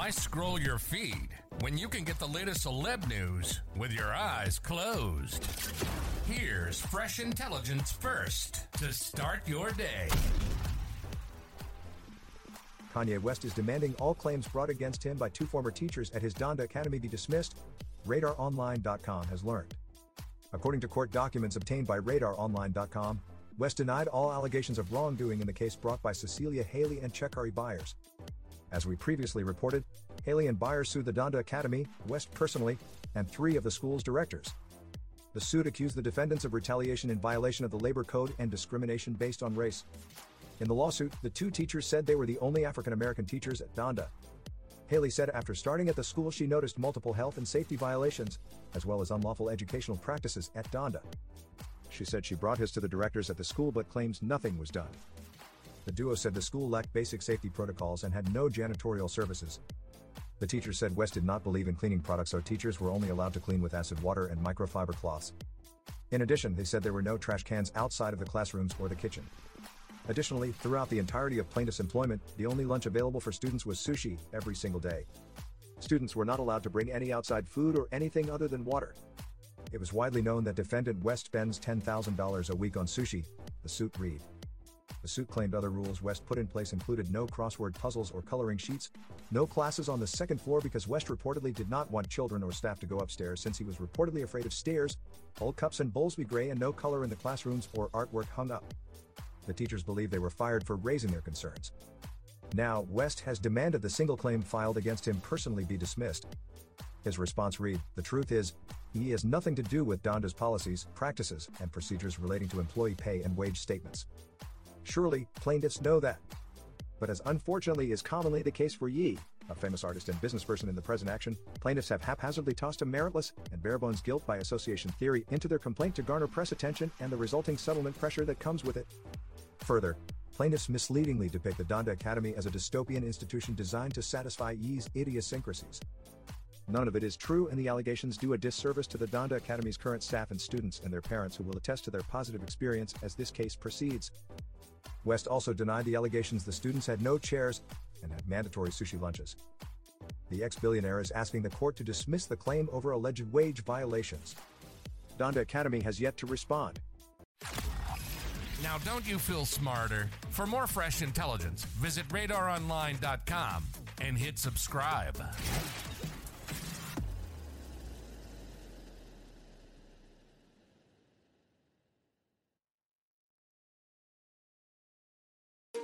Why scroll your feed when you can get the latest celeb news with your eyes closed? Here's fresh intelligence first to start your day. Kanye West is demanding all claims brought against him by two former teachers at his Donda Academy be dismissed, RadarOnline.com has learned. According to court documents obtained by RadarOnline.com, West denied all allegations of wrongdoing in the case brought by Cecilia Haley and Chekari Byers. As we previously reported, Haley and Byers sued the Donda Academy, West personally, and three of the school's directors. The suit accused the defendants of retaliation in violation of the labor code and discrimination based on race. In the lawsuit, the two teachers said they were the only African American teachers at Donda. Haley said after starting at the school, she noticed multiple health and safety violations, as well as unlawful educational practices at Donda. She said she brought his to the directors at the school but claims nothing was done. The duo said the school lacked basic safety protocols and had no janitorial services. The teacher said West did not believe in cleaning products, so teachers were only allowed to clean with acid water and microfiber cloths. In addition, they said there were no trash cans outside of the classrooms or the kitchen. Additionally, throughout the entirety of plaintiff's employment, the only lunch available for students was sushi every single day. Students were not allowed to bring any outside food or anything other than water. It was widely known that defendant West spends $10,000 a week on sushi, the suit read. The suit claimed other rules West put in place included no crossword puzzles or coloring sheets, no classes on the second floor because West reportedly did not want children or staff to go upstairs since he was reportedly afraid of stairs, all cups and bowls be gray and no color in the classrooms or artwork hung up. The teachers believe they were fired for raising their concerns. Now, West has demanded the single claim filed against him personally be dismissed. His response read The truth is, he has nothing to do with Donda's policies, practices, and procedures relating to employee pay and wage statements. Surely, plaintiffs know that. But as unfortunately is commonly the case for Ye, a famous artist and businessperson in the present action, plaintiffs have haphazardly tossed a meritless and barebones guilt by association theory into their complaint to garner press attention and the resulting settlement pressure that comes with it. Further, plaintiffs misleadingly depict the Donda Academy as a dystopian institution designed to satisfy Ye's idiosyncrasies. None of it is true, and the allegations do a disservice to the Donda Academy's current staff and students and their parents who will attest to their positive experience as this case proceeds. West also denied the allegations the students had no chairs and had mandatory sushi lunches. The ex billionaire is asking the court to dismiss the claim over alleged wage violations. Donda Academy has yet to respond. Now, don't you feel smarter? For more fresh intelligence, visit radaronline.com and hit subscribe.